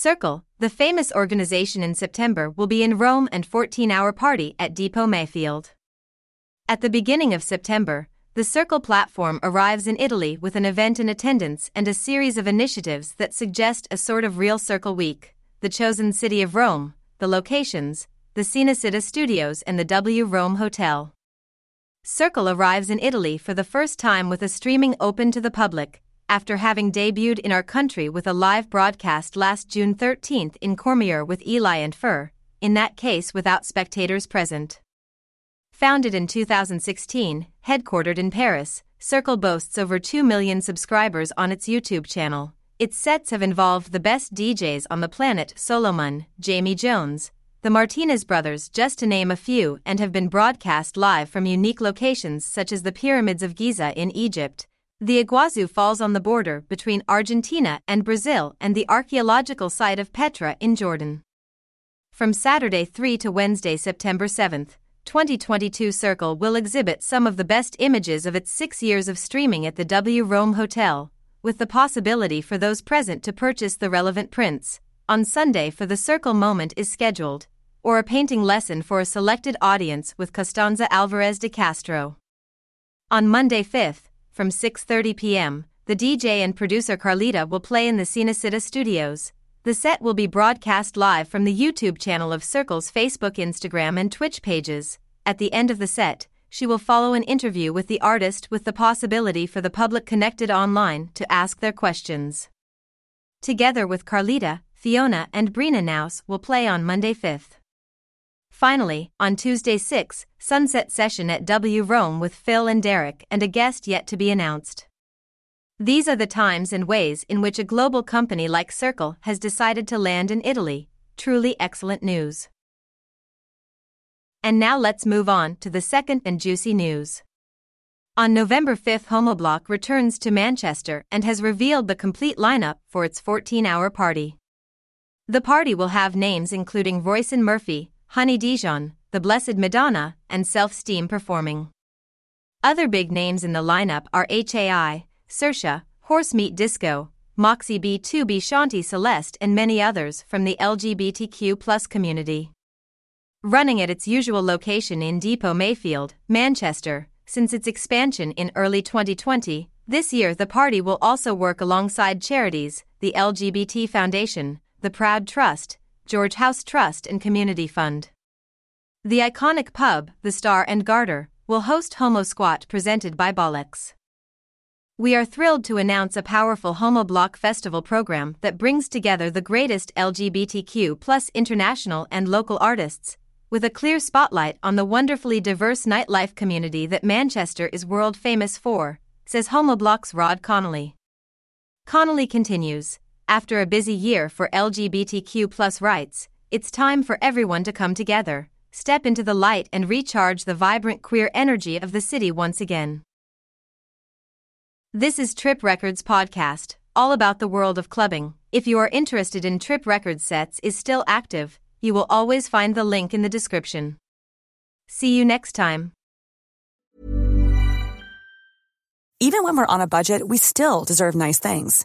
Cercle, the famous organization in September, will be in Rome and 14 hour party at Depot Mayfield. At the beginning of September, the Cercle platform arrives in Italy with an event in attendance and a series of initiatives that suggest a sort of real Cercle Week, the chosen city of Rome, the locations, the Cinecittà Studios, and the W Rome Hotel. Cercle arrives in Italy for the first time with a streaming open to the public, after having debuted in our country with a live broadcast last June 13th in Courmayeur with Eli and Fur, in that case without spectators present. Founded in 2016, headquartered in Paris, Cercle boasts over 2 million subscribers on its YouTube channel. Its sets have involved the best DJs on the planet Solomun, Jamie Jones, the Martinez brothers, just to name a few, and have been broadcast live from unique locations such as the Pyramids of Giza in Egypt, the Iguazu Falls on the border between Argentina and Brazil, and the archaeological site of Petra in Jordan. From Saturday 3 to Wednesday, September 7th, 2022 Cercle will exhibit some of the best images of its six years of streaming at the W Rome Hotel, with the possibility for those present to purchase the relevant prints. On Sunday, for the Cercle moment is scheduled, or a painting lesson for a selected audience with Costanza Alvarez de Castro. On Monday 5th, from 6:30 p.m., the DJ and producer Carlita will play in the Cinecittà Studios. The set will be broadcast live from the YouTube channel of Cercle's Facebook, Instagram, and Twitch pages. At the end of the set, she will follow an interview with the artist with the possibility for the public connected online to ask their questions. Together with Carlita, Fiona, and Brina Knauss will play on Monday 5th. Finally, on Tuesday 6, sunset session at W Rome with Phil and Derek and a guest yet to be announced. These are the times and ways in which a global company like Cercle has decided to land in Italy. Truly excellent news. And now let's move on to the second and juicy news. On November 5th, Homobloc returns to Manchester and has revealed the complete lineup for its 14 hour party. The party will have names including Róisín Murphy, Honey Dijon, The Blessed Madonna, and Self Esteem performing. Other big names in the lineup are HAAi, Sersha, Horse Meat Disco, Moxie B2B Shanti Celeste, and many others from the LGBTQ community. Running at its usual location in Depot Mayfield, Manchester, since its expansion in early 2020, this year the party will also work alongside charities, the LGBT Foundation, the Proud Trust, George House Trust, and Community Fund. The iconic pub, the Star and Garter, will host Homo Squat presented by Bollox. We are thrilled to announce a powerful Homobloc Festival program that brings together the greatest LGBTQ plus international and local artists, with a clear spotlight on the wonderfully diverse nightlife community that Manchester is world famous for, says Homobloc's Rod Connolly. Connolly continues, after a busy year for LGBTQ rights, it's time for everyone to come together, step into the light and recharge the vibrant queer energy of the city once again. This is Trip Records Podcast, all about the world of clubbing. If you are interested in Trip Records sets is still active, you will always find the link in the description. See you next time. Even when we're on a budget, we still deserve nice things.